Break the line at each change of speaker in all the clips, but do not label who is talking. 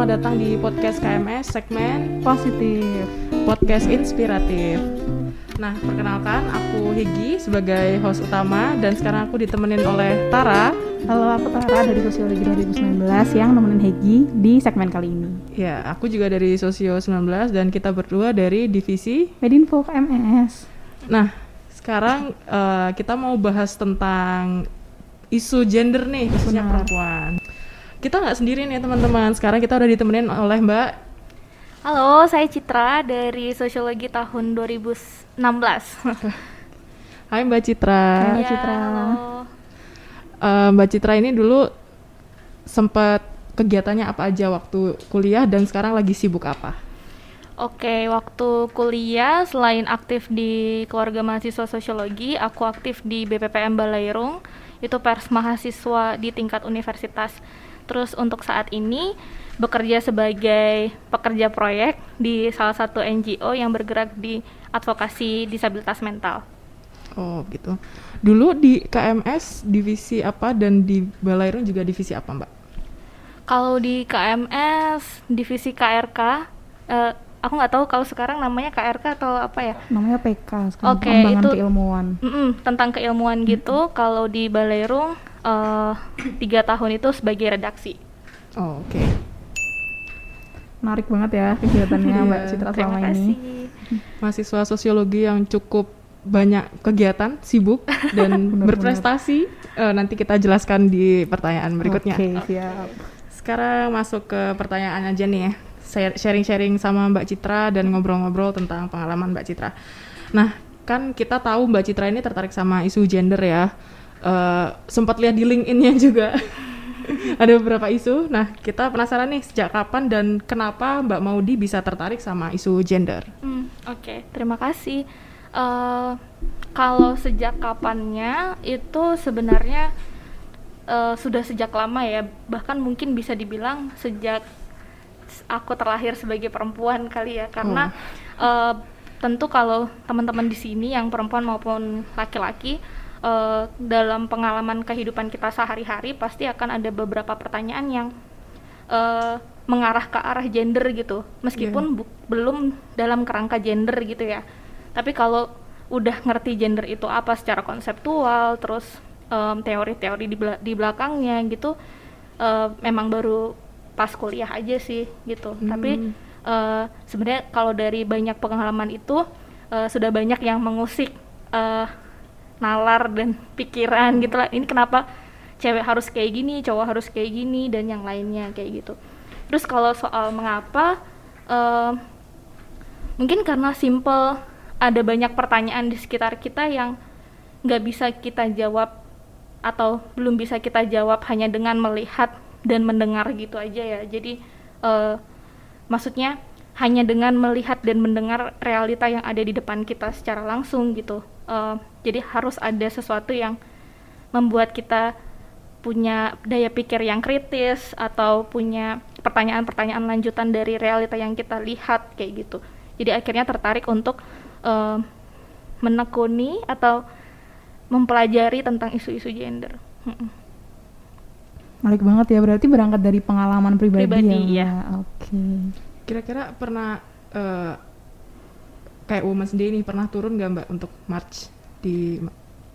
selamat datang di podcast KMS segmen
Positif.
Podcast Inspiratif. Nah, perkenalkan aku Higi sebagai host utama dan sekarang aku ditemenin oleh Tara.
Halo, aku Tara dari Sosiologi 2019 yang nemenin Hegi di segmen kali ini.
Ya, aku juga dari Sosio 19 dan kita berdua dari divisi.
Medinfo KMS.
Nah, sekarang eh, kita mau bahas tentang isu gender nih, khususnya perempuan. Kita nggak sendiri nih teman-teman. Sekarang kita udah ditemenin oleh Mbak
Halo, saya Citra dari Sosiologi tahun 2016.
Hai Mbak Citra.
Halo,
Ya,
Citra.
halo.
Eh, Mbak Citra ini dulu sempat kegiatannya apa aja waktu kuliah dan sekarang lagi sibuk apa?
Oke, waktu kuliah selain aktif di keluarga mahasiswa sosiologi, aku aktif di BPPM Balairung, itu pers mahasiswa di tingkat universitas. Terus untuk saat ini bekerja sebagai pekerja proyek di salah satu NGO yang bergerak di advokasi disabilitas mental.
Oh gitu. Dulu di KMS divisi apa dan di Balairung juga divisi apa Mbak?
Kalau di KMS divisi KRK, eh, aku nggak tahu kalau sekarang namanya KRK atau apa ya.
Namanya PK sekarang
Oke,
pengembangan
itu-
keilmuan.
Mm-mm, tentang keilmuan gitu. Kalau di Balerung eh, tiga tahun itu sebagai redaksi.
Oh oke.
Menarik banget ya kegiatannya
Iya,
Mbak Citra selama ini.
Mahasiswa sosiologi yang cukup banyak kegiatan, sibuk dan berprestasi. Eh, nanti kita jelaskan di pertanyaan berikutnya.
Oke, siap.
Sekarang masuk ke pertanyaan aja nih ya. Sharing-sharing sama Mbak Citra dan ngobrol-ngobrol tentang pengalaman Mbak Citra. Nah, kan kita tahu Mbak Citra ini tertarik sama isu gender ya. Eh, sempat lihat di LinkedIn-nya juga. Ada beberapa isu. Nah, kita penasaran nih sejak kapan dan kenapa Mbak Maudi bisa tertarik sama isu gender?
Hmm, Oke, terima kasih. Eh, kalau sejak kapannya itu sebenarnya eh, sudah sejak lama ya, bahkan mungkin bisa dibilang sejak aku terlahir sebagai perempuan kali ya, karena eh, tentu kalau teman-teman di sini yang perempuan maupun laki-laki eh, dalam pengalaman kehidupan kita sehari-hari pasti akan ada beberapa pertanyaan yang eh, mengarah ke arah gender gitu. Meskipun bu- belum dalam kerangka gender gitu ya. Tapi kalau udah ngerti gender itu apa secara konseptual terus teori-teori di, bela- di belakangnya gitu eh, memang baru pas kuliah aja sih gitu. Tapi eh, sebenarnya kalau dari banyak pengalaman itu eh, sudah banyak yang mengusik eh, nalar dan pikiran gitu lah. Ini kenapa cewek harus kayak gini cowok harus kayak gini dan yang lainnya kayak gitu. Terus kalau soal mengapa eh, mungkin karena simple ada banyak pertanyaan di sekitar kita yang nggak bisa kita jawab atau belum bisa kita jawab hanya dengan melihat dan mendengar gitu aja ya jadi eh, maksudnya hanya dengan melihat dan mendengar realita yang ada di depan kita secara langsung gitu Eh, jadi harus ada sesuatu yang membuat kita punya daya pikir yang kritis atau punya pertanyaan-pertanyaan lanjutan dari realita yang kita lihat kayak gitu. Jadi akhirnya tertarik untuk eh, menekuni atau mempelajari tentang isu-isu gender. Mm-mm.
Menarik banget ya, berarti berangkat dari pengalaman pribadi,
Pribadi,
ya.
ya.
Oke.
Kira-kira pernah eh, kayak Women's Day nih pernah turun nggak Mbak untuk march di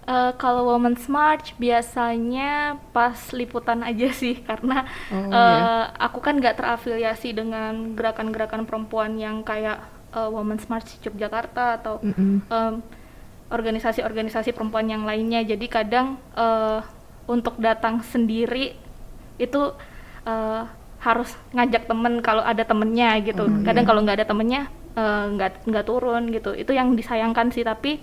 Eh, kalau Women's March biasanya pas liputan aja sih karena
Oh,
eh,
iya.
aku kan nggak terafiliasi dengan gerakan-gerakan perempuan yang kayak eh, Women's March Yogyakarta atau
Mm-mm.
em, organisasi-organisasi perempuan yang lainnya. Jadi kadang eh, untuk datang sendiri itu eh, harus ngajak temen kalau ada temennya gitu.
Oh,
kadang
iya.
kalau nggak ada temennya eh, nggak nggak turun gitu. Itu yang disayangkan sih. Tapi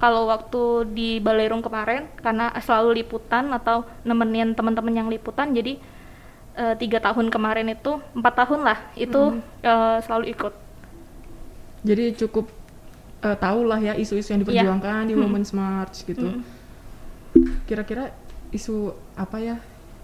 kalau waktu di Balerung kemarin karena selalu liputan atau nemenin teman-teman yang liputan, jadi eh, tiga tahun kemarin itu empat tahun lah itu eh, selalu ikut.
Jadi cukup eh, tahu lah ya isu-isu yang diperjuangkan di
Hmm.
Women's March gitu.
Mm.
Kira-kira isu apa ya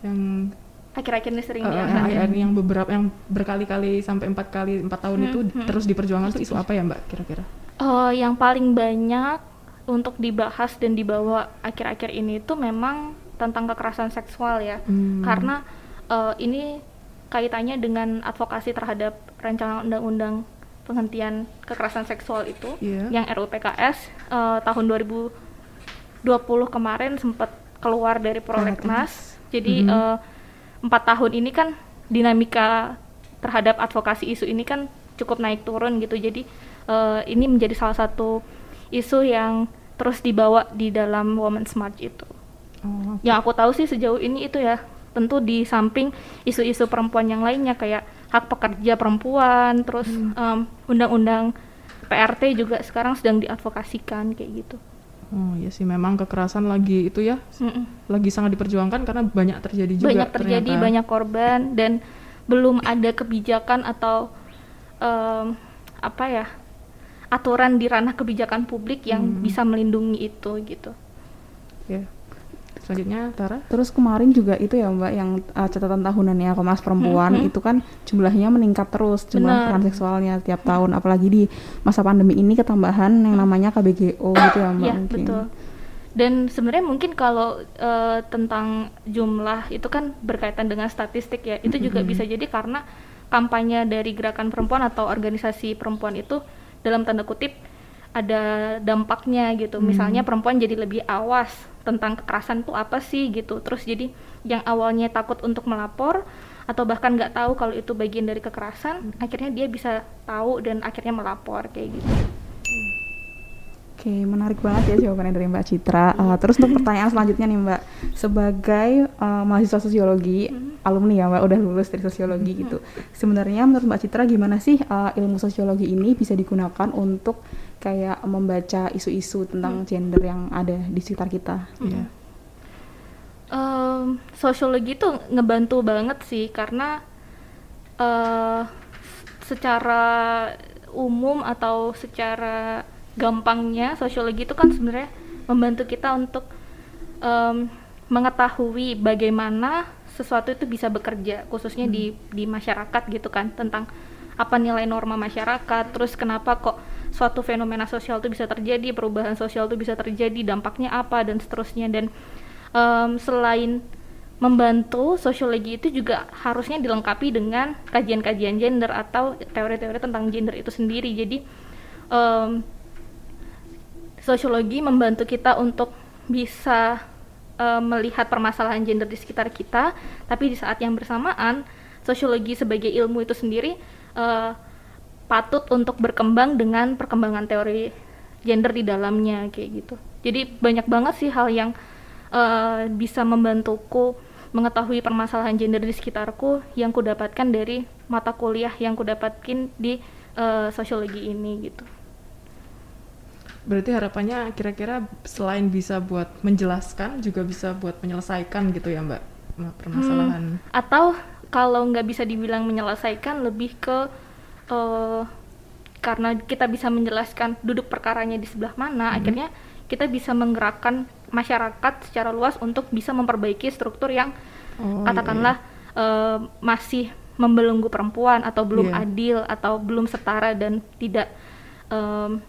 yang
Akhir-akhir ini sering diangkat
yang,
ya.
yang, yang beberapa yang berkali-kali sampai empat kali empat tahun
Hmm,
itu
hmm.
terus diperjuangkan tuh isu apa ya Mbak kira-kira?
Eh, yang paling banyak untuk dibahas dan dibawa akhir-akhir ini itu memang tentang kekerasan seksual ya
Hmm.
karena eh, ini kaitannya dengan advokasi terhadap rancangan undang-undang penghentian kekerasan seksual itu
Iya.
yang RUU PKS eh, tahun 2020 kemarin sempat keluar dari prolegnas. Jadi
Mhm.
eh, empat tahun ini kan dinamika terhadap advokasi isu ini kan cukup naik turun gitu. Jadi eh, ini menjadi salah satu isu yang terus dibawa di dalam Women's March itu.
Oh,
Yang aku tahu sih sejauh ini itu ya tentu di samping isu-isu perempuan yang lainnya kayak hak pekerja perempuan, terus em, undang-undang PRT juga sekarang sedang diadvokasikan kayak gitu.
Oh iya sih memang kekerasan lagi itu ya
Mm-mm.
lagi sangat diperjuangkan karena banyak terjadi juga
banyak terjadi
ternyata.
banyak korban dan belum ada kebijakan atau em, apa ya aturan di ranah kebijakan publik yang
Hmm.
bisa melindungi itu gitu.
Ya. Selanjutnya Tara.
Terus kemarin juga itu ya Mbak yang uh, catatan tahunannya Komnas Perempuan
Mhm.
itu kan jumlahnya meningkat terus jumlah
Benar.
kekerasan seksualnya tiap tahun apalagi di masa pandemi ini ketambahan yang namanya KBGO gitu ya Mbak
Iya
mungkin.
betul. Dan sebenarnya mungkin kalau eh, tentang jumlah itu kan berkaitan dengan statistik ya. Itu juga
Mhm.
bisa jadi karena kampanye dari gerakan perempuan atau organisasi perempuan itu dalam tanda kutip ada dampaknya gitu.
Hmm.
Misalnya perempuan jadi lebih awas tentang kekerasan itu apa sih gitu. Terus jadi yang awalnya takut untuk melapor atau bahkan nggak tahu kalau itu bagian dari kekerasan, akhirnya dia bisa tahu dan akhirnya melapor kayak gitu.
Oke, menarik banget ya jawabannya dari Mbak Citra. Uh, terus untuk pertanyaan selanjutnya nih Mbak, sebagai uh, mahasiswa sosiologi,
Mhm.
alumni ya Mbak, udah lulus dari sosiologi gitu. Sebenarnya menurut Mbak Citra gimana sih uh, ilmu sosiologi ini bisa digunakan untuk kayak membaca isu-isu tentang gender yang ada di sekitar kita?
Iya.
Em, sosiologi itu ngebantu banget sih karena eh secara umum atau secara gampangnya sosiologi itu kan sebenarnya membantu kita untuk em, mengetahui bagaimana sesuatu itu bisa bekerja khususnya di di masyarakat gitu kan tentang apa nilai norma masyarakat terus kenapa kok suatu fenomena sosial itu bisa terjadi perubahan sosial itu bisa terjadi dampaknya apa dan seterusnya. Dan em, selain membantu sosiologi itu juga harusnya dilengkapi dengan kajian-kajian gender atau teori-teori tentang gender itu sendiri. Jadi em, sosiologi membantu kita untuk bisa eh, melihat permasalahan gender di sekitar kita, tapi di saat yang bersamaan sosiologi sebagai ilmu itu sendiri eh, patut untuk berkembang dengan perkembangan teori gender di dalamnya kayak gitu. Jadi banyak banget sih hal yang eh, bisa membantuku mengetahui permasalahan gender di sekitarku yang kudapatkan dari mata kuliah yang kudapatkan di eh, sosiologi ini gitu.
Berarti harapannya kira-kira selain bisa buat menjelaskan juga bisa buat menyelesaikan gitu ya Mbak ma- permasalahan.
atau kalau nggak bisa dibilang menyelesaikan lebih ke eh, karena kita bisa menjelaskan duduk perkaranya di sebelah mana akhirnya kita bisa menggerakkan masyarakat secara luas untuk bisa memperbaiki struktur yang
Oh, iya,
katakanlah eh, masih membelenggu perempuan atau belum
Iya.
adil atau belum setara dan tidak em,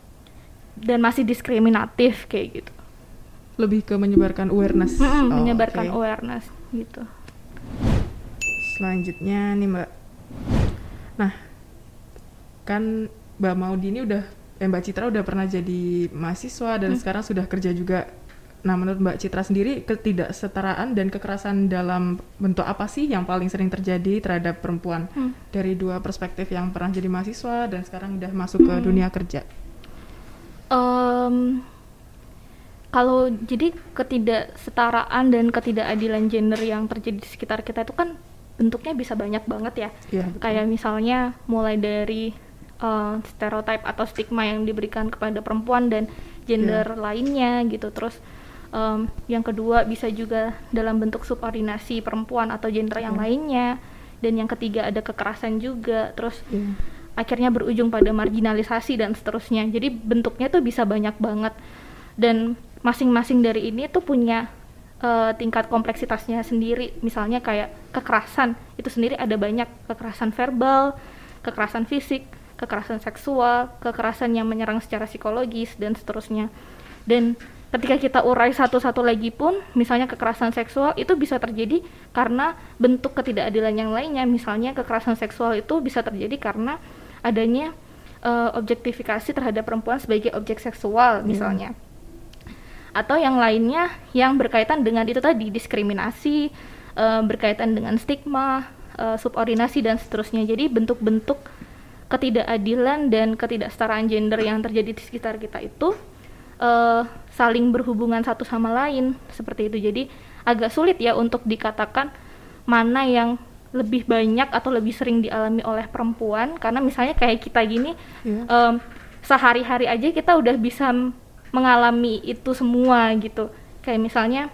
dan masih diskriminatif kayak gitu
Lebih ke menyebarkan awareness.
Mm-mm,
Oh,
menyebarkan
oke.
awareness gitu
Selanjutnya nih Mbak. Nah, kan Mbak Maudi ini udah eh, Mbak Citra udah pernah jadi mahasiswa dan sekarang sudah kerja juga. Nah, menurut Mbak Citra sendiri ketidaksetaraan dan kekerasan dalam bentuk apa sih yang paling sering terjadi terhadap perempuan
Hmm.
dari dua perspektif yang pernah jadi mahasiswa dan sekarang udah masuk ke
Mm-mm.
dunia kerja?
Em, kalau jadi ketidaksetaraan dan ketidakadilan gender yang terjadi di sekitar kita itu kan bentuknya bisa banyak banget ya.
Betul.
Kayak misalnya mulai dari eh, stereotip atau stigma yang diberikan kepada perempuan dan gender lainnya gitu. Terus em, yang kedua bisa juga dalam bentuk subordinasi perempuan atau gender yang
Iya.
lainnya. Dan yang ketiga ada kekerasan juga. Terus
Iya.
akhirnya berujung pada marginalisasi dan seterusnya. Jadi bentuknya tuh bisa banyak banget dan masing-masing dari ini tuh punya eh, tingkat kompleksitasnya sendiri. Misalnya kayak kekerasan itu sendiri ada banyak kekerasan verbal, kekerasan fisik, kekerasan seksual, kekerasan yang menyerang secara psikologis dan seterusnya. Dan ketika kita urai satu-satu lagi pun, misalnya kekerasan seksual itu bisa terjadi karena bentuk ketidakadilan yang lainnya. Misalnya kekerasan seksual itu bisa terjadi karena adanya uh, objektifikasi terhadap perempuan sebagai objek seksual, misalnya. Atau yang lainnya yang berkaitan dengan itu tadi diskriminasi, uh, berkaitan dengan stigma, uh, subordinasi dan seterusnya. Jadi bentuk-bentuk ketidakadilan dan ketidaksetaraan gender yang terjadi di sekitar kita itu uh, saling berhubungan satu sama lain seperti itu jadi agak sulit ya untuk dikatakan mana yang lebih banyak atau lebih sering dialami oleh perempuan karena misalnya kayak kita gini yeah. um, sehari-hari aja kita udah bisa mengalami itu semua gitu kayak misalnya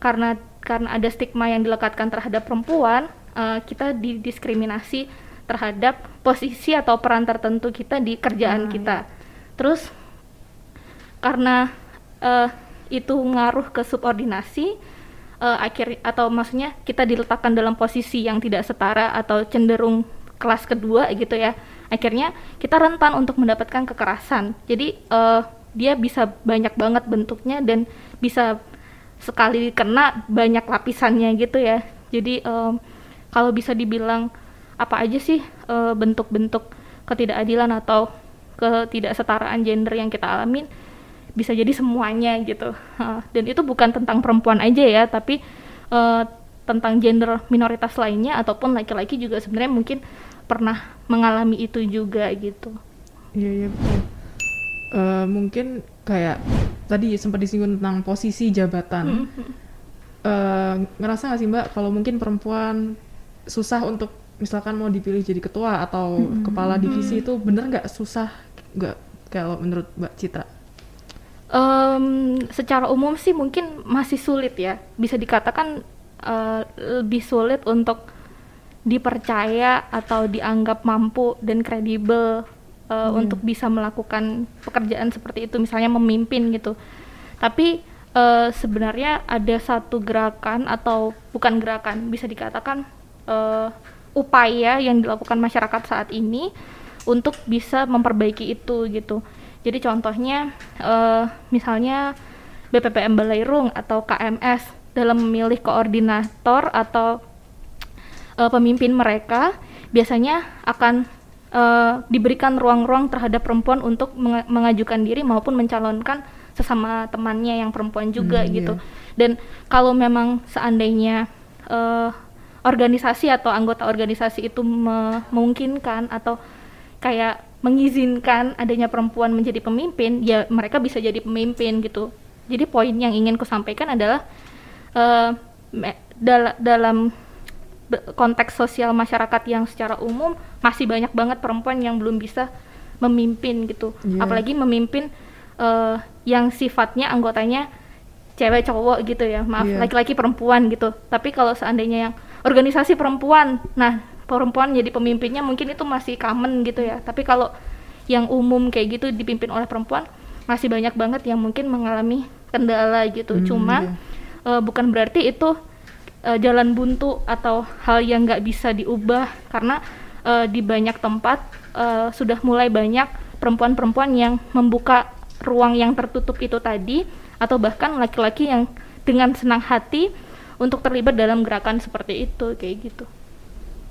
karena karena ada stigma yang dilekatkan terhadap perempuan uh, kita didiskriminasi terhadap posisi atau peran tertentu kita di kerjaan hmm, kita. terus karena uh, itu ngaruh ke subordinasi uh, akhir atau maksudnya kita diletakkan dalam posisi yang tidak setara atau cenderung kelas kedua gitu ya akhirnya kita rentan untuk mendapatkan kekerasan. Jadi uh, dia bisa banyak banget bentuknya dan bisa sekali kena banyak lapisannya gitu ya. Jadi um, kalau bisa dibilang apa aja sih bentuk-bentuk uh, ketidakadilan atau ketidaksetaraan gender yang kita alamin? Bisa jadi semuanya gitu. Dan itu bukan tentang perempuan aja ya tapi uh, tentang gender minoritas lainnya ataupun laki-laki juga sebenarnya mungkin pernah mengalami itu juga gitu.
Iya iya betul. Uh, mungkin kayak tadi sempat disinggung tentang posisi jabatan. Mm-hmm. uh, ngerasa nggak sih mbak kalau mungkin perempuan susah untuk misalkan mau dipilih jadi ketua atau mm-hmm. kepala divisi mm-hmm. itu bener nggak susah nggak kalau menurut mbak Citra
um, secara umum sih mungkin masih sulit ya bisa dikatakan uh, lebih sulit untuk dipercaya atau dianggap mampu dan kredibel uh, hmm. untuk bisa melakukan pekerjaan seperti itu misalnya memimpin gitu tapi uh, sebenarnya ada satu gerakan atau bukan gerakan bisa dikatakan uh, upaya yang dilakukan masyarakat saat ini untuk bisa memperbaiki itu gitu jadi contohnya uh, misalnya BPPM Balairung atau KMS dalam memilih koordinator atau uh, pemimpin mereka biasanya akan uh, diberikan ruang-ruang terhadap perempuan untuk meng mengajukan diri maupun mencalonkan sesama temannya yang perempuan juga hmm, gitu. Iya. Dan kalau memang seandainya uh, organisasi atau anggota organisasi itu memungkinkan atau kayak mengizinkan adanya perempuan menjadi pemimpin, ya mereka bisa jadi pemimpin gitu. Jadi poin yang ingin kusampaikan adalah uh, dal dalam konteks sosial masyarakat yang secara umum masih banyak banget perempuan yang belum bisa memimpin gitu. Yeah. Apalagi memimpin uh, yang sifatnya anggotanya cewek cowok gitu ya. Maaf, iya. laki-laki yeah. perempuan gitu. Tapi kalau seandainya yang organisasi perempuan, nah perempuan jadi pemimpinnya mungkin itu masih common gitu ya. Tapi kalau yang umum kayak gitu dipimpin oleh perempuan masih banyak banget yang mungkin mengalami kendala gitu. Hmm, cuman iya. uh, bukan berarti itu uh, jalan buntu atau hal yang nggak bisa diubah. Karena uh, di banyak tempat uh, sudah mulai banyak perempuan-perempuan yang membuka ruang yang tertutup itu tadi atau bahkan laki-laki yang dengan senang hati untuk terlibat dalam gerakan seperti itu kayak gitu.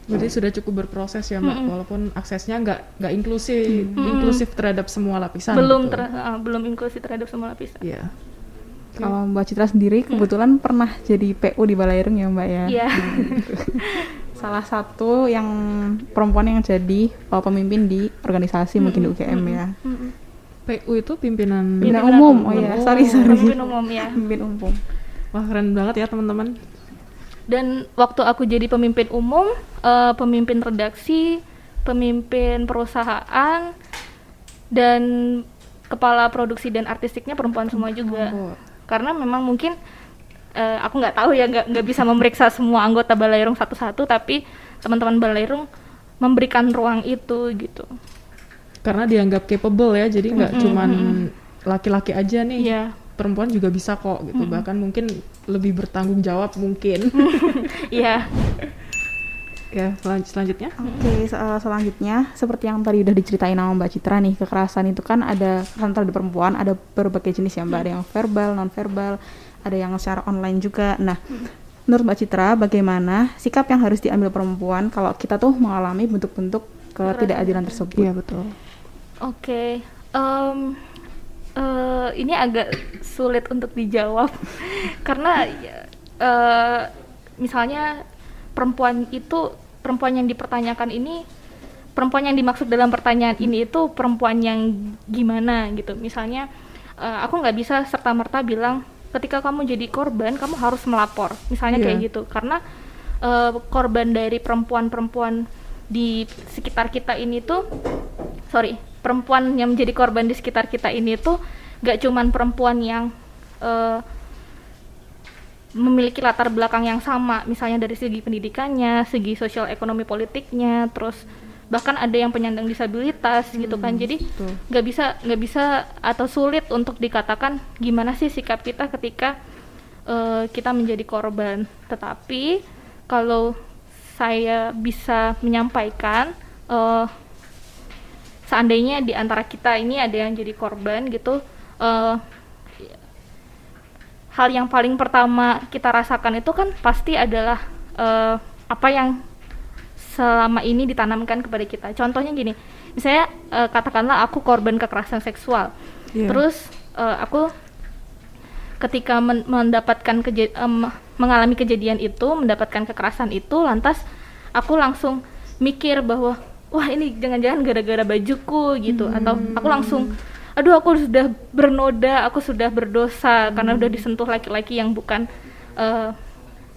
Berarti sudah cukup berproses ya mbak, mm -hmm. walaupun aksesnya nggak nggak inklusif, mm -hmm. inklusif terhadap semua lapisan.
Belum gitu. ter, uh, belum inklusif terhadap semua lapisan.
Iya. Yeah.
Kalau Mbak Citra sendiri kebetulan hmm. pernah jadi PU di Balairung ya Mbak ya.
Iya. Yeah.
Salah satu yang perempuan yang jadi uh, pemimpin di organisasi -hmm. mungkin di UGM -hmm. ya. -hmm.
PU itu pimpinan
pimpinan umum. Oh iya, sorry sorry.
Pemimpin umum ya.
Pemimpin umum.
Wah keren banget ya teman-teman.
Dan waktu aku jadi pemimpin umum uh, pemimpin redaksi pemimpin perusahaan dan kepala produksi dan artistiknya perempuan semua juga. Oh. karena memang mungkin uh, aku nggak tahu ya nggak nggak bisa memeriksa semua anggota balairung satu-satu tapi teman-teman balairung memberikan ruang itu gitu.
Karena dianggap capable ya jadi nggak mm -hmm. cuman laki-laki aja nih.
Yeah
perempuan juga bisa kok gitu. Hmm. bahkan mungkin lebih bertanggung jawab mungkin.
Iya.
Ya selan- selanjutnya.
Oke, se- uh, selanjutnya seperti yang tadi udah diceritain sama Mbak Citra nih, kekerasan itu kan ada kekerasan terhadap perempuan, ada berbagai jenis ya Mbak, ada yang verbal, non verbal, ada yang secara online juga. Nah, menurut Mbak Citra, bagaimana sikap yang harus diambil perempuan kalau kita tuh mengalami bentuk-bentuk ketidakadilan tersebut?
iya betul.
Oke, em, eh, ini agak sulit untuk dijawab karena eh, misalnya perempuan itu perempuan yang dipertanyakan ini perempuan yang dimaksud dalam pertanyaan ini itu perempuan yang gimana gitu. Misalnya eh, aku nggak bisa serta merta bilang ketika kamu jadi korban kamu harus melapor, misalnya
Iya.
kayak gitu karena eh, korban dari perempuan-perempuan di sekitar kita ini tuh sorry perempuan yang menjadi korban di sekitar kita ini tuh gak cuman perempuan yang eh, memiliki latar belakang yang sama misalnya dari segi pendidikannya segi sosial ekonomi politiknya terus bahkan ada yang penyandang disabilitas gitu kan jadi
betul.
nggak bisa nggak bisa atau sulit untuk dikatakan gimana sih sikap kita ketika eh, kita menjadi korban tetapi kalau saya bisa menyampaikan eh, seandainya di antara kita ini ada yang jadi korban gitu eh, hal yang paling pertama kita rasakan itu kan pasti adalah eh, apa yang selama ini ditanamkan kepada kita contohnya gini misalnya eh, katakanlah aku korban kekerasan seksual
Iya.
terus eh, aku ketika men- mendapatkan keja- em, mengalami kejadian itu mendapatkan kekerasan itu lantas aku langsung mikir bahwa wah ini jangan-jangan gara-gara bajuku gitu. Atau aku langsung aduh aku sudah bernoda aku sudah berdosa karena udah disentuh laki-laki yang bukan eh,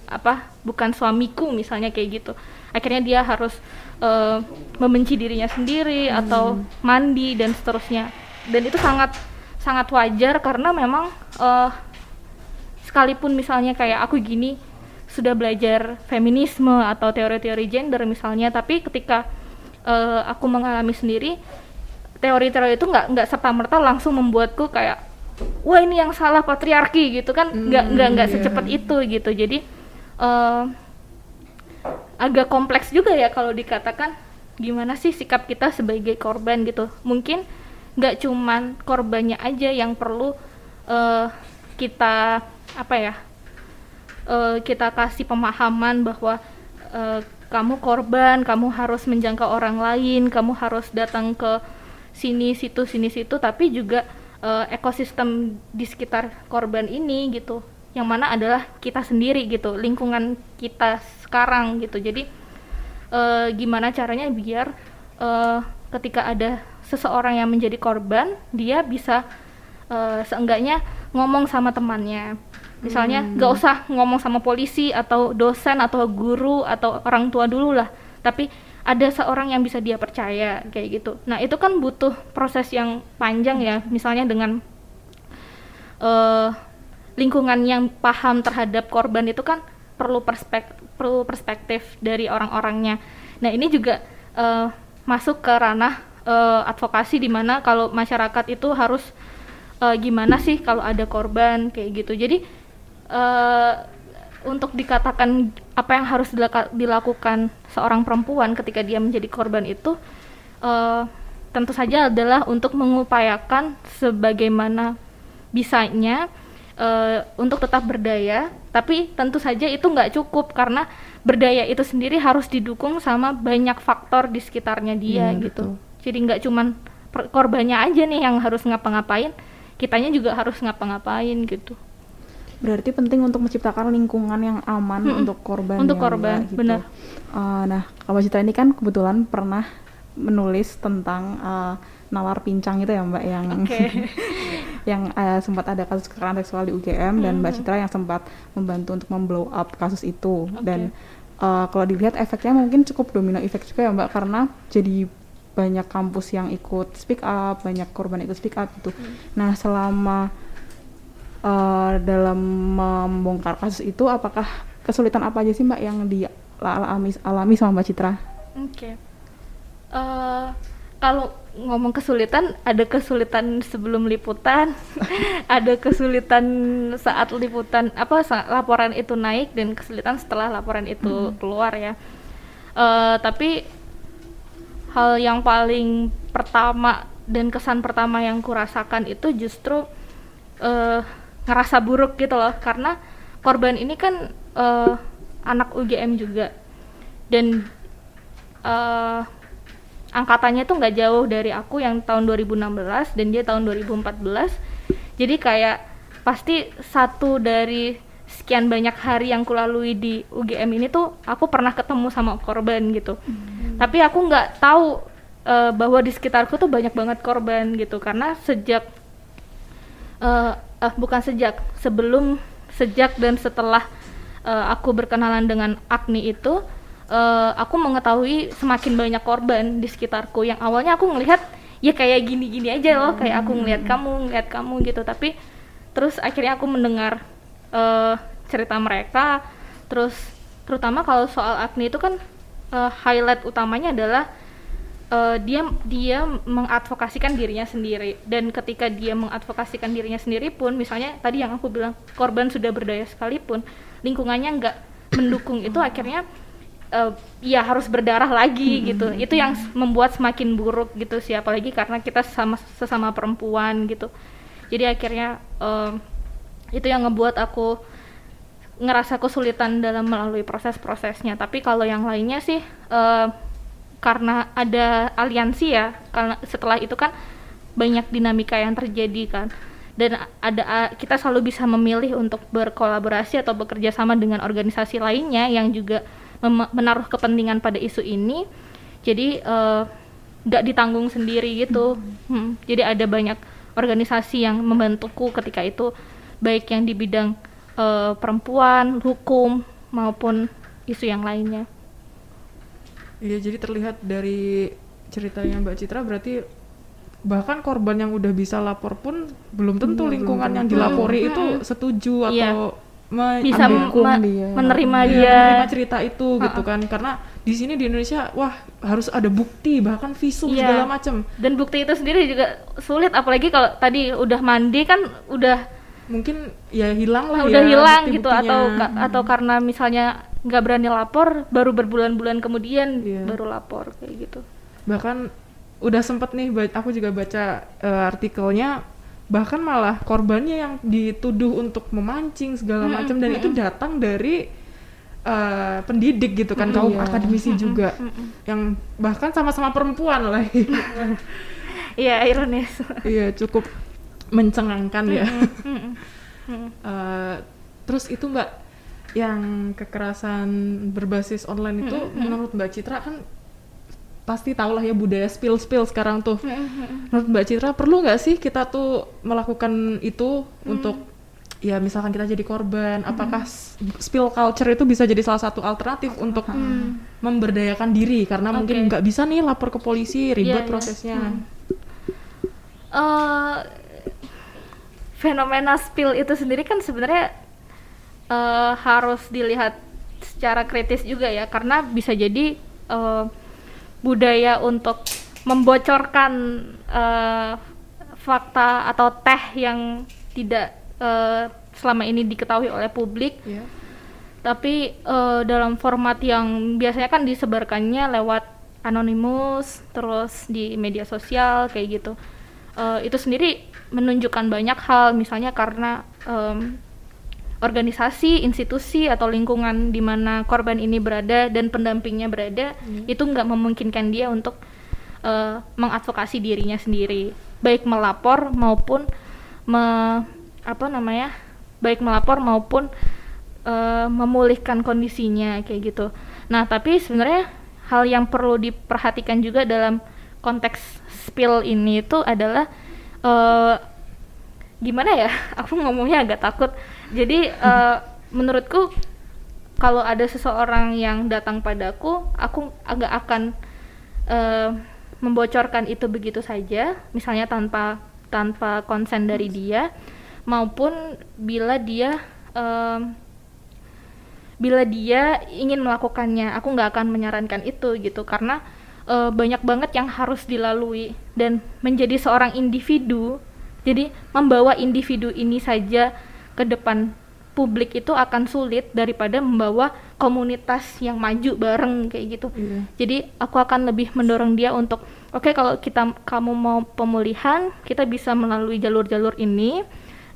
apa bukan suamiku misalnya kayak gitu. Akhirnya dia harus eh, membenci dirinya sendiri atau mandi dan seterusnya. Dan itu sangat sangat wajar karena memang eh, sekalipun misalnya kayak aku gini sudah belajar feminisme atau teori-teori gender misalnya tapi ketika eh, aku mengalami sendiri teori-teori itu nggak nggak serta merta langsung membuatku kayak wah ini yang salah patriarki gitu kan. Nggak nggak nggak
iya.
secepat itu gitu. Jadi eh, agak kompleks juga ya kalau dikatakan gimana sih sikap kita sebagai korban gitu. Mungkin nggak cuman korbannya aja yang perlu eh, kita apa ya eh, kita kasih pemahaman bahwa eh, kamu korban kamu harus menjangkau orang lain kamu harus datang ke sini situ sini situ tapi juga eh, ekosistem di sekitar korban ini gitu yang mana adalah kita sendiri gitu lingkungan kita sekarang gitu. Jadi eh, gimana caranya biar eh, ketika ada seseorang yang menjadi korban dia bisa eh, seenggaknya ngomong sama temannya misalnya nggak usah ngomong sama polisi atau dosen atau guru atau orang tua dulu lah tapi ada seorang yang bisa dia percaya kayak gitu nah itu kan butuh proses yang panjang ya misalnya dengan eh, lingkungan yang paham terhadap korban itu kan perlu perspektif perlu perspektif dari orang-orangnya. Nah ini juga eh, masuk ke ranah eh, advokasi di mana kalau masyarakat itu harus eh, gimana sih kalau ada korban kayak gitu. Jadi eh, untuk dikatakan apa yang harus dilaka- dilakukan seorang perempuan ketika dia menjadi korban itu eh, tentu saja adalah untuk mengupayakan sebagaimana bisanya eh, untuk tetap berdaya. Tapi tentu saja itu nggak cukup karena berdaya itu sendiri harus didukung sama banyak faktor di sekitarnya dia
Iya,
gitu.
betul.
jadi nggak cuman korbannya aja nih yang harus ngapa-ngapain kitanya juga harus ngapa-ngapain gitu
Berarti penting untuk menciptakan lingkungan yang aman
Mm-mm.
untuk korban.
Untuk
ya,
korban,
gitu.
benar.
Eh, nah, Kak Citra ini kan kebetulan pernah menulis tentang eh, nalar pincang itu ya Mbak yang
Oke.
yang eh, sempat ada kasus kekerasan seksual di UGM dan Mbak Citra yang sempat membantu untuk memblow up kasus itu dan eh, kalau dilihat efeknya mungkin cukup domino efek juga ya Mbak karena jadi banyak kampus yang ikut speak up, banyak korban ikut speak up gitu. Nah, selama eh, dalam membongkar kasus itu apakah kesulitan apa aja sih Mbak yang dialami alami sama Mbak Citra?
Oke. Eh, kalau ngomong kesulitan, ada kesulitan sebelum liputan, ada kesulitan saat liputan apa saat laporan itu naik dan kesulitan setelah laporan itu keluar ya. Uh, tapi hal yang paling pertama dan kesan pertama yang kurasakan itu justru uh, ngerasa buruk gitu loh. Karena korban ini kan uh, anak UGM juga. Dan uh, angkatannya tuh nggak jauh dari aku yang tahun 2016 dan dia tahun 2014 jadi kayak pasti satu dari sekian banyak hari yang kulalui di UGM ini tuh aku pernah ketemu sama korban gitu. Hmm. tapi aku nggak tahu uh, bahwa di sekitarku tuh banyak banget korban gitu. Karena sejak uh, uh, bukan sejak sebelum sejak dan setelah uh, aku berkenalan dengan Agni itu uh, aku mengetahui semakin banyak korban di sekitarku. Yang awalnya aku ngelihat ya kayak gini-gini aja loh kayak aku ngelihat kamu ngelihat kamu gitu. Tapi terus akhirnya aku mendengar uh, cerita mereka. Terus terutama kalau soal Agni itu kan uh, highlight utamanya adalah uh, dia dia mengadvokasikan dirinya sendiri. Dan ketika dia mengadvokasikan dirinya sendiri pun misalnya tadi yang aku bilang korban sudah berdaya sekalipun lingkungannya nggak mendukung itu akhirnya uh, ya harus berdarah lagi hmm. gitu. Itu yang membuat semakin buruk gitu sih apalagi karena kita sama sesama perempuan gitu. Jadi akhirnya uh, itu yang ngebuat aku ngerasa kesulitan dalam melalui proses-prosesnya. Tapi kalau yang lainnya sih uh, karena ada aliansi ya karena setelah itu kan banyak dinamika yang terjadi kan dan ada kita selalu bisa memilih untuk berkolaborasi atau bekerja sama dengan organisasi lainnya yang juga menaruh kepentingan pada isu ini jadi nggak uh, ditanggung sendiri gitu hmm. Hmm, jadi ada banyak organisasi yang membantuku ketika itu baik yang di bidang uh, perempuan, hukum maupun isu yang lainnya.
Iya, jadi terlihat dari ceritanya Mbak Citra berarti bahkan korban yang udah bisa lapor pun belum tentu iya, lingkungan belum yang dilapori hmm. itu setuju iya. atau
bisa dia. menerima
iya, dia menerima cerita itu uh-uh. gitu kan karena di sini di Indonesia wah harus ada bukti bahkan visum yeah. segala macam
dan bukti itu sendiri juga sulit apalagi kalau tadi udah mandi kan udah
mungkin ya hilang lah
udah ya, hilang gitu atau hmm. atau karena misalnya nggak berani lapor baru berbulan-bulan kemudian yeah. baru lapor kayak gitu.
Bahkan udah sempet nih aku juga baca uh, artikelnya bahkan malah korbannya yang dituduh untuk memancing segala hmm, macam dan hmm. itu datang dari uh, pendidik gitu kan hmm, kaum iya. akademisi hmm, juga hmm, yang bahkan sama-sama perempuan lah.
Iya ironis.
Iya cukup mencengangkan ya. uh, terus itu Mbak yang kekerasan berbasis online itu menurut Mbak Citra kan pasti tau lah ya budaya spill spill sekarang tuh. Menurut Mbak Citra perlu nggak sih kita tuh melakukan itu untuk ya misalkan kita jadi korban, apakah spill culture itu bisa jadi salah satu alternatif untuk memberdayakan diri karena okay. mungkin nggak bisa nih lapor ke polisi ribet yeah, prosesnya. Yeah.
Uh, fenomena spill itu sendiri kan sebenarnya uh, harus dilihat secara kritis juga ya karena bisa jadi uh, budaya untuk membocorkan uh, fakta atau teh yang tidak uh, selama ini diketahui oleh publik yeah. tapi uh, dalam format yang biasanya kan disebarkannya lewat anonimus terus di media sosial kayak gitu uh, itu sendiri menunjukkan banyak hal misalnya karena um, organisasi, institusi atau lingkungan di mana korban ini berada dan pendampingnya berada hmm. itu nggak memungkinkan dia untuk uh, mengadvokasi dirinya sendiri, baik melapor maupun me, apa namanya, baik melapor maupun uh, memulihkan kondisinya kayak gitu. Nah tapi sebenarnya hal yang perlu diperhatikan juga dalam konteks spill ini itu adalah uh, gimana ya aku ngomongnya agak takut jadi uh, menurutku kalau ada seseorang yang datang padaku aku agak akan uh, membocorkan itu begitu saja misalnya tanpa tanpa konsen dari dia maupun bila dia uh, bila dia ingin melakukannya aku nggak akan menyarankan itu gitu. Karena uh, banyak banget yang harus dilalui dan menjadi seorang individu. Jadi membawa individu ini saja ke depan publik itu akan sulit daripada membawa komunitas yang maju bareng kayak gitu.
Iya.
Jadi aku akan lebih mendorong dia untuk oke kalau kita kamu mau pemulihan, kita bisa melalui jalur-jalur ini,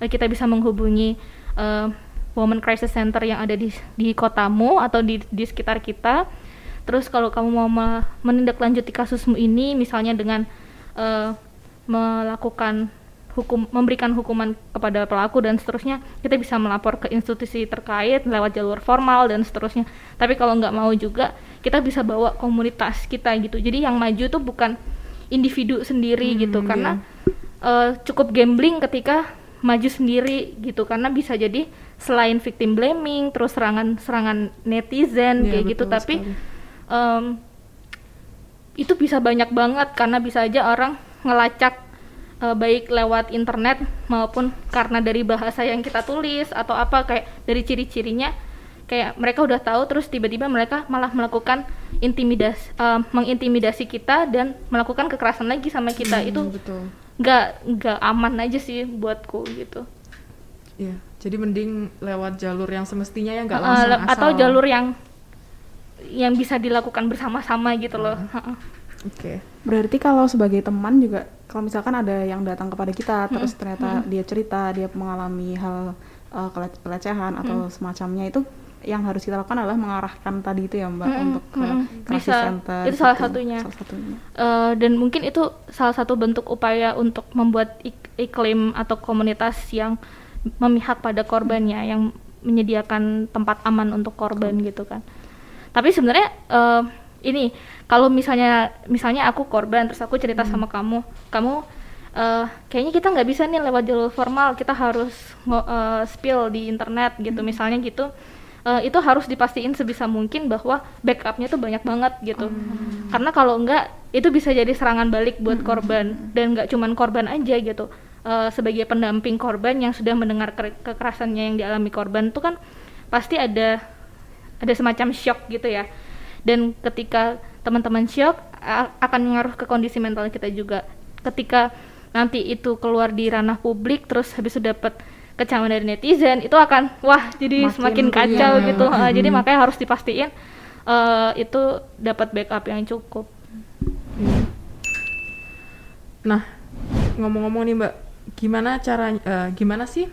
eh, kita bisa menghubungi eh, Women Crisis Center yang ada di di kotamu atau di di sekitar kita. Terus kalau kamu mau me- menindaklanjuti kasusmu ini, misalnya dengan eh, melakukan hukum memberikan hukuman kepada pelaku dan seterusnya kita bisa melapor ke institusi terkait lewat jalur formal dan seterusnya. Tapi kalau nggak mau juga kita bisa bawa komunitas kita gitu. Jadi yang maju tuh bukan individu sendiri
Hmm,
gitu. Karena eh, cukup gambling ketika maju sendiri gitu. Karena bisa jadi selain victim blaming terus serangan serangan netizen
Iya,
kayak gitu. tapi em, itu bisa banyak banget. Karena bisa aja orang ngelacak eh, baik lewat internet maupun karena dari bahasa yang kita tulis atau apa kayak dari ciri-cirinya kayak mereka udah tahu terus tiba-tiba mereka malah melakukan intimidasi eh, mengintimidasi kita dan melakukan kekerasan lagi sama kita
Hmm,
itu
betul.
nggak nggak aman aja sih buatku gitu
Iya. Jadi mending lewat jalur yang semestinya ya nggak langsung
le-
asal.
atau jalur yang yang bisa dilakukan bersama-sama gitu loh Heeh.
Oke.
Berarti kalau sebagai teman juga kalau misalkan ada yang datang kepada kita terus ternyata dia cerita dia mengalami hal uh, pelecehan atau semacamnya itu yang harus kita lakukan adalah mengarahkan tadi itu ya Mbak
Mm-mm,
untuk ke
mm-mm.
crisis
Bisa.
center.
Itu salah
gitu.
satunya.
Salah satunya.
Eh, dan mungkin itu salah satu bentuk upaya untuk membuat ik- iklim atau komunitas yang memihak pada korbannya yang menyediakan tempat aman untuk korban gitu kan tapi sebenarnya eh, ini kalau misalnya misalnya aku korban terus aku cerita sama kamu kamu eh, kayaknya kita nggak bisa nih lewat jalur formal kita harus eh, spill di internet gitu misalnya gitu eh, itu harus dipastiin sebisa mungkin bahwa backupnya tuh banyak banget gitu. Karena kalau enggak itu bisa jadi serangan balik buat korban dan nggak cuman korban aja gitu. Eh, sebagai pendamping korban yang sudah mendengar ke- kekerasannya yang dialami korban itu kan pasti ada ada semacam shock gitu ya dan ketika teman-teman shock akan mengaruh ke kondisi mental kita juga ketika nanti itu keluar di ranah publik terus habis itu dapat kecaman dari netizen itu akan wah jadi
Makin
semakin kacau
ya.
gitu Eh, jadi
Mhm.
makanya harus dipastiin eh, itu dapat backup yang cukup
Nah, ngomong-ngomong nih Mbak, gimana cara eh, gimana sih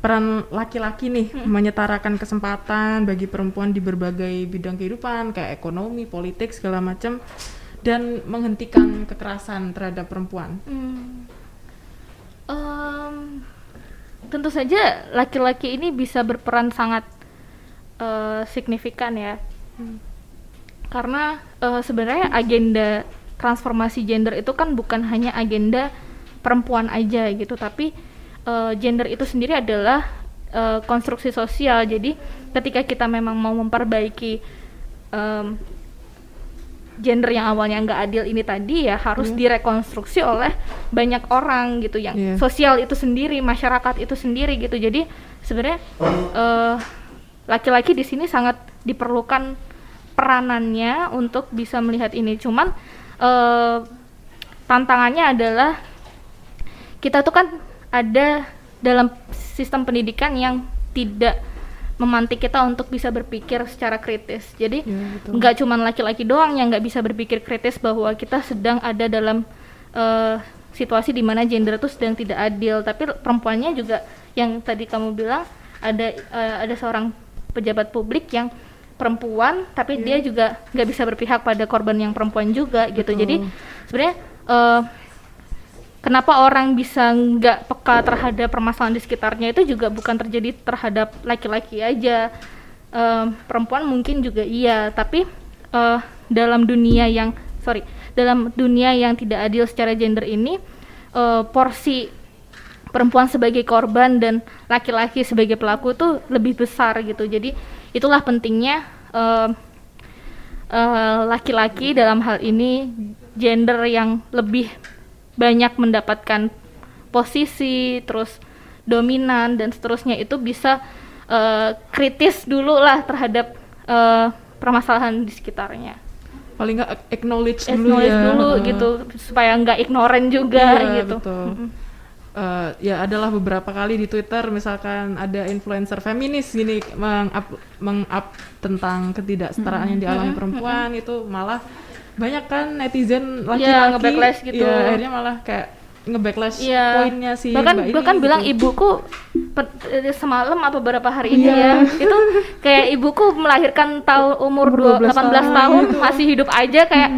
peran laki-laki nih menyetarakan kesempatan bagi perempuan di berbagai bidang kehidupan kayak ekonomi, politik segala macam dan menghentikan kekerasan terhadap perempuan.
Hmm. Em, tentu saja laki-laki ini bisa berperan sangat eh, signifikan ya, karena eh, sebenarnya agenda transformasi gender itu kan bukan hanya agenda perempuan aja gitu, tapi eh, gender itu sendiri adalah eh, konstruksi sosial. Jadi ketika kita memang mau memperbaiki em, gender yang awalnya nggak adil ini tadi ya harus direkonstruksi oleh banyak orang gitu yang
Iya.
sosial itu sendiri masyarakat itu sendiri gitu jadi sebenarnya eh, laki-laki di sini sangat diperlukan peranannya untuk bisa melihat ini cuman eh, tantangannya adalah kita tuh kan ada dalam sistem pendidikan yang tidak memantik kita untuk bisa berpikir secara kritis. Jadi
Iya, betul.
nggak cuma laki-laki doang yang nggak bisa berpikir kritis bahwa kita sedang ada dalam eh, situasi di mana gender itu sedang tidak adil, tapi perempuannya juga yang tadi kamu bilang ada eh, ada seorang pejabat publik yang perempuan, tapi dia juga nggak bisa berpihak pada korban yang perempuan juga gitu. Jadi sebenarnya eh, kenapa orang bisa nggak peka terhadap permasalahan di sekitarnya itu juga bukan terjadi terhadap laki-laki aja. Em, perempuan mungkin juga iya tapi eh, dalam dunia yang sorry dalam dunia yang tidak adil secara gender ini eh, porsi perempuan sebagai korban dan laki-laki sebagai pelaku tuh lebih besar gitu. Jadi itulah pentingnya em, eh, laki-laki dalam hal ini gender yang lebih banyak mendapatkan posisi terus dominan dan seterusnya itu bisa eh, kritis dulu lah terhadap eh, permasalahan di sekitarnya
Paling nggak acknowledge dulu
acknowledge
ya.
dulu
Heeh.
gitu supaya nggak ignoran juga
Iya,
gitu
betul.
Mm-mm.
eh, ya adalah beberapa kali di Twitter misalkan ada influencer feminis gini meng-up meng-up tentang ketidaksetaraan yang dialami perempuan itu malah banyak kan netizen laki-laki
Iya, nge-backlash gitu.
ya, akhirnya malah kayak nge-backlash
Iya.
poinnya si
bahkan
Mbak ini
bahkan
gitu.
bilang ibuku eh, semalam apa beberapa hari ini
Iya.
ya itu kayak ibuku melahirkan tahun umur
Umur
12
12
18
tahun,
tahun
gitu.
masih hidup aja kayak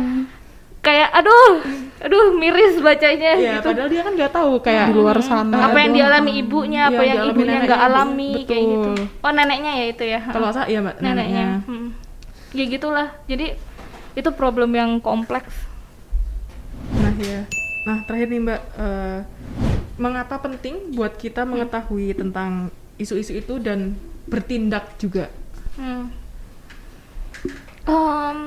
kayak aduh aduh miris bacanya
ya
gitu
padahal dia kan nggak tahu kayak
di luar sana
apa yang dialami ibunya apa
Iya,
yang ibunya nggak alami
betul.
kayak gitu oh neneknya ya itu ya
kalau salah iya mbak
neneknya
neneknya
Hmm. ya gitulah jadi itu problem yang kompleks
Nah ya, nah terakhir nih Mbak, eh, mengapa penting buat kita mengetahui tentang isu-isu itu dan bertindak juga?
Hmm. Em,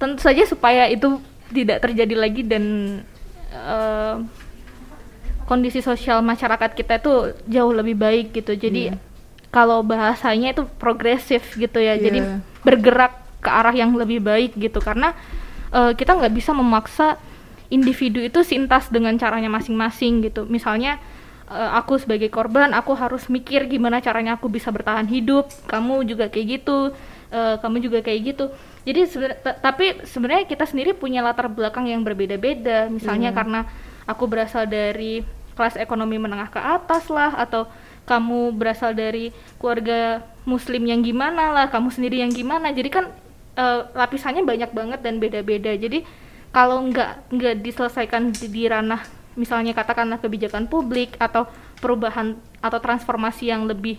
tentu saja supaya itu tidak terjadi lagi dan em, kondisi sosial masyarakat kita itu jauh lebih baik gitu. Jadi kalau bahasanya itu progresif gitu ya. Jadi
Iya.
bergerak ke arah yang lebih baik gitu karena eh, kita nggak bisa memaksa individu itu sintas dengan caranya masing-masing gitu. Misalnya eh, aku sebagai korban aku harus mikir gimana caranya aku bisa bertahan hidup. Kamu juga kayak gitu. eh, kamu juga kayak gitu. Jadi ta- tapi sebenarnya kita sendiri punya latar belakang yang berbeda-beda. Misalnya
Iya.
karena aku berasal dari kelas ekonomi menengah ke atas lah atau kamu berasal dari keluarga muslim yang gimana lah, kamu sendiri yang gimana. Jadi kan eh, lapisannya banyak banget dan beda-beda. Jadi kalau nggak nggak diselesaikan di, di ranah misalnya katakanlah kebijakan publik atau perubahan atau transformasi yang lebih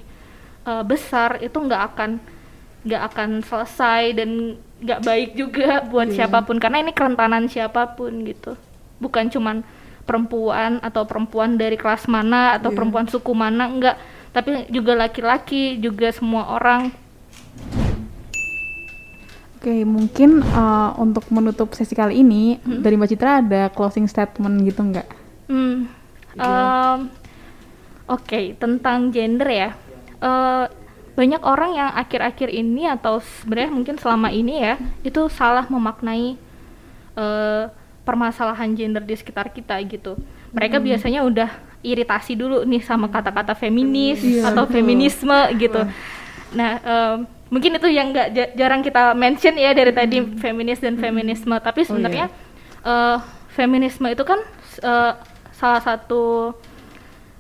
eh, besar itu nggak akan nggak akan selesai dan nggak baik juga buat
Iya.
siapa pun karena ini kerentanan siapa pun gitu bukan cuman perempuan atau perempuan dari kelas mana atau
Iya.
perempuan suku mana enggak tapi juga laki-laki juga semua orang
Oke, mungkin uh, untuk menutup sesi kali ini dari Mbak Citra ada closing statement gitu nggak?
Hmm. em, Oke, tentang gender ya. Eh, banyak orang yang akhir-akhir ini atau sebenarnya mungkin selama ini ya itu salah memaknai eh, permasalahan gender di sekitar kita gitu. Mereka biasanya udah iritasi dulu nih sama kata-kata feminis
Iya,
atau
betul.
feminisme gitu. Nah, em, mungkin itu yang nggak ja- jarang kita mention ya dari tadi feminis dan feminisme. Tapi sebenarnya eh, feminisme itu kan eh, salah satu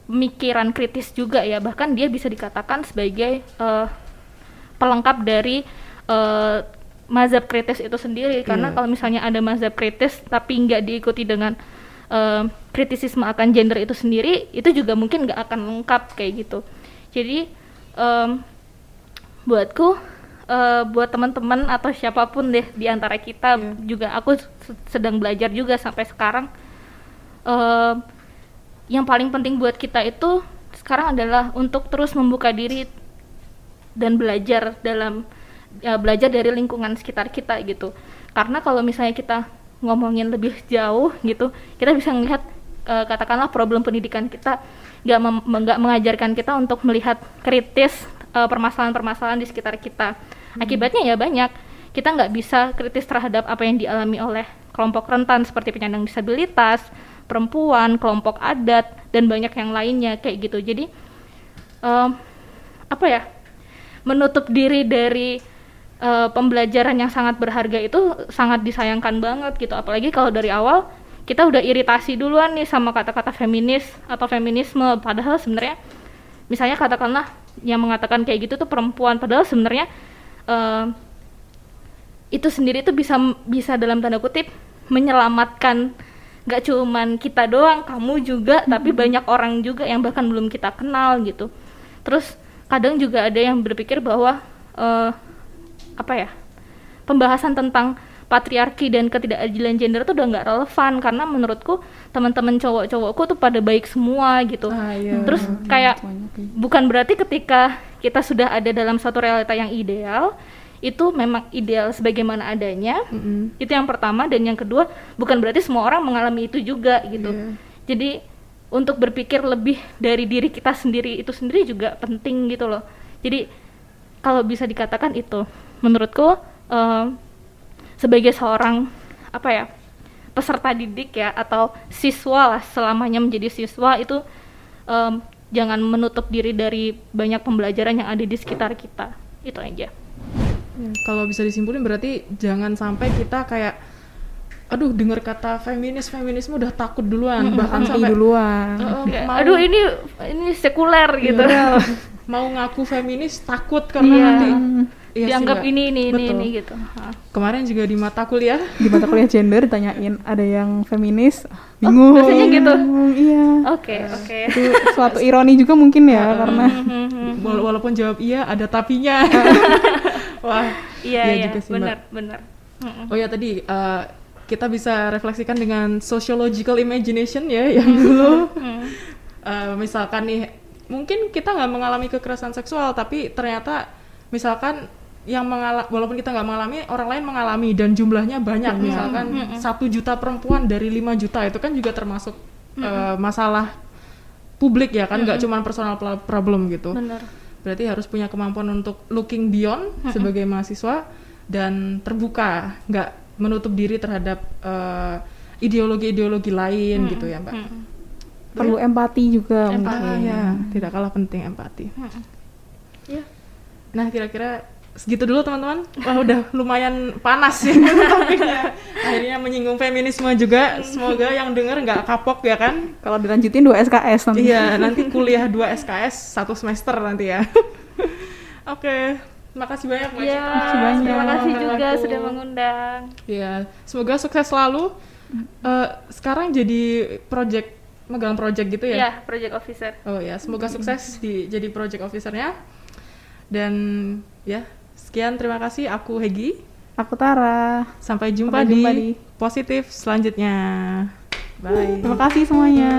pemikiran kritis juga ya. Bahkan dia bisa dikatakan sebagai eh, pelengkap dari eh, mazhab kritis itu sendiri. Karena
Iya.
kalau misalnya ada mazhab kritis tapi nggak diikuti dengan eh, kritisisme akan gender itu sendiri, itu juga mungkin nggak akan lengkap kayak gitu. Jadi em, buatku eh, buat teman-teman atau siapa pun deh di antara kita
Iya.
juga. Aku sedang belajar juga sampai sekarang. Em, yang paling penting buat kita itu sekarang adalah untuk terus membuka diri dan belajar dalam ya, belajar dari lingkungan sekitar kita gitu. Karena kalau misalnya kita ngomongin lebih jauh gitu kita bisa melihat eh, katakanlah problem pendidikan kita nggak mem- nggak mengajarkan kita untuk melihat kritis eh, permasalahan-permasalahan di sekitar kita. Akibatnya ya banyak. Kita nggak bisa kritis terhadap apa yang dialami oleh kelompok rentan seperti penyandang disabilitas perempuan kelompok adat dan banyak yang lainnya kayak gitu. Jadi em, apa ya menutup diri dari eh, pembelajaran yang sangat berharga itu sangat disayangkan banget gitu. Apalagi kalau dari awal kita udah iritasi duluan nih sama kata-kata feminis atau feminisme. Padahal sebenarnya misalnya katakanlah yang mengatakan kayak gitu tuh perempuan. Padahal sebenarnya eh, itu sendiri tuh bisa bisa dalam tanda kutip menyelamatkan nggak cuman kita doang kamu juga tapi banyak orang juga yang bahkan belum kita kenal gitu. Terus kadang juga ada yang berpikir bahwa eh, apa ya pembahasan tentang patriarki dan ketidakadilan gender tuh udah nggak relevan karena menurutku teman-teman cowok-cowokku tuh pada baik semua gitu
Ah, iya.
terus kayak
Banyak ya.
bukan berarti ketika kita sudah ada dalam suatu realita yang ideal itu memang ideal sebagaimana adanya
Mm-mm.
itu yang pertama dan yang kedua bukan berarti semua orang mengalami itu juga gitu
Iya.
jadi untuk berpikir lebih dari diri kita sendiri itu sendiri juga penting gitu loh jadi kalau bisa dikatakan itu menurutku eh, sebagai seorang apa ya peserta didik ya atau siswa lah selamanya menjadi siswa itu em, jangan menutup diri dari banyak pembelajaran yang ada di sekitar kita. Itu aja.
Ya, kalau bisa disimpulin berarti jangan sampai kita kayak aduh dengar kata feminis feminisme udah takut duluan. Bahkan
anti
sampai
duluan.
"Eh,
Ya,
mau,
aduh ini ini sekuler gitu.
Mau ngaku feminis takut karena
Iya.
nanti Iya
dianggap
Mbak.
ini ini ini
Betul.
ini gitu Hah.
kemarin juga di mata kuliah
di mata kuliah gender ditanyain ada yang feminis bingung
Oh, biasanya gitu?
iya
oke oke
itu suatu ironi juga mungkin ya karena
Mhm.
Wala- walaupun jawab iya ada tapinya wah
iya
Iya
iya
juga sih, Mbak.
benar benar Mhm.
Oh ya tadi eh, kita bisa refleksikan dengan sociological imagination ya yang dulu
Hmm.
Eh, misalkan nih mungkin kita nggak mengalami kekerasan seksual tapi ternyata misalkan yang mengalami walaupun kita nggak mengalami orang lain mengalami dan jumlahnya banyak. Misalkan satu juta perempuan dari 5 juta itu kan juga termasuk eh, masalah publik ya kan nggak cuma personal problem gitu.
Benar.
Berarti harus punya kemampuan untuk looking beyond sebagai mahasiswa dan terbuka nggak menutup diri terhadap eh, ideologi-ideologi lain gitu ya mbak.
Mhm.
perlu empati juga
Empati.
Ah,
mungkin.
ya. Tidak kalah penting empati.
Mhm. Ya.
nah kira-kira segitu dulu teman-teman wah udah lumayan panas ya topiknya akhirnya menyinggung feminisme juga semoga yang denger nggak kapok ya kan
kalau dilanjutin dua SKS nanti
Iya, nanti kuliah 2 SKS satu semester nanti ya. Oke, makasih banyak Mbak
Iya,
Citra.
banyak.
terima kasih juga
waktu.
sudah mengundang.
Iya, semoga sukses selalu. Eh, sekarang jadi project megang project gitu ya?
Ya, project officer.
Oh ya, semoga sukses di jadi project officernya. Dan ya, sekian terima kasih aku Hegi.
aku Tara
Sampai jumpa,
Sampai jumpa
di,
di-
positif selanjutnya. Bye.
terima kasih semuanya.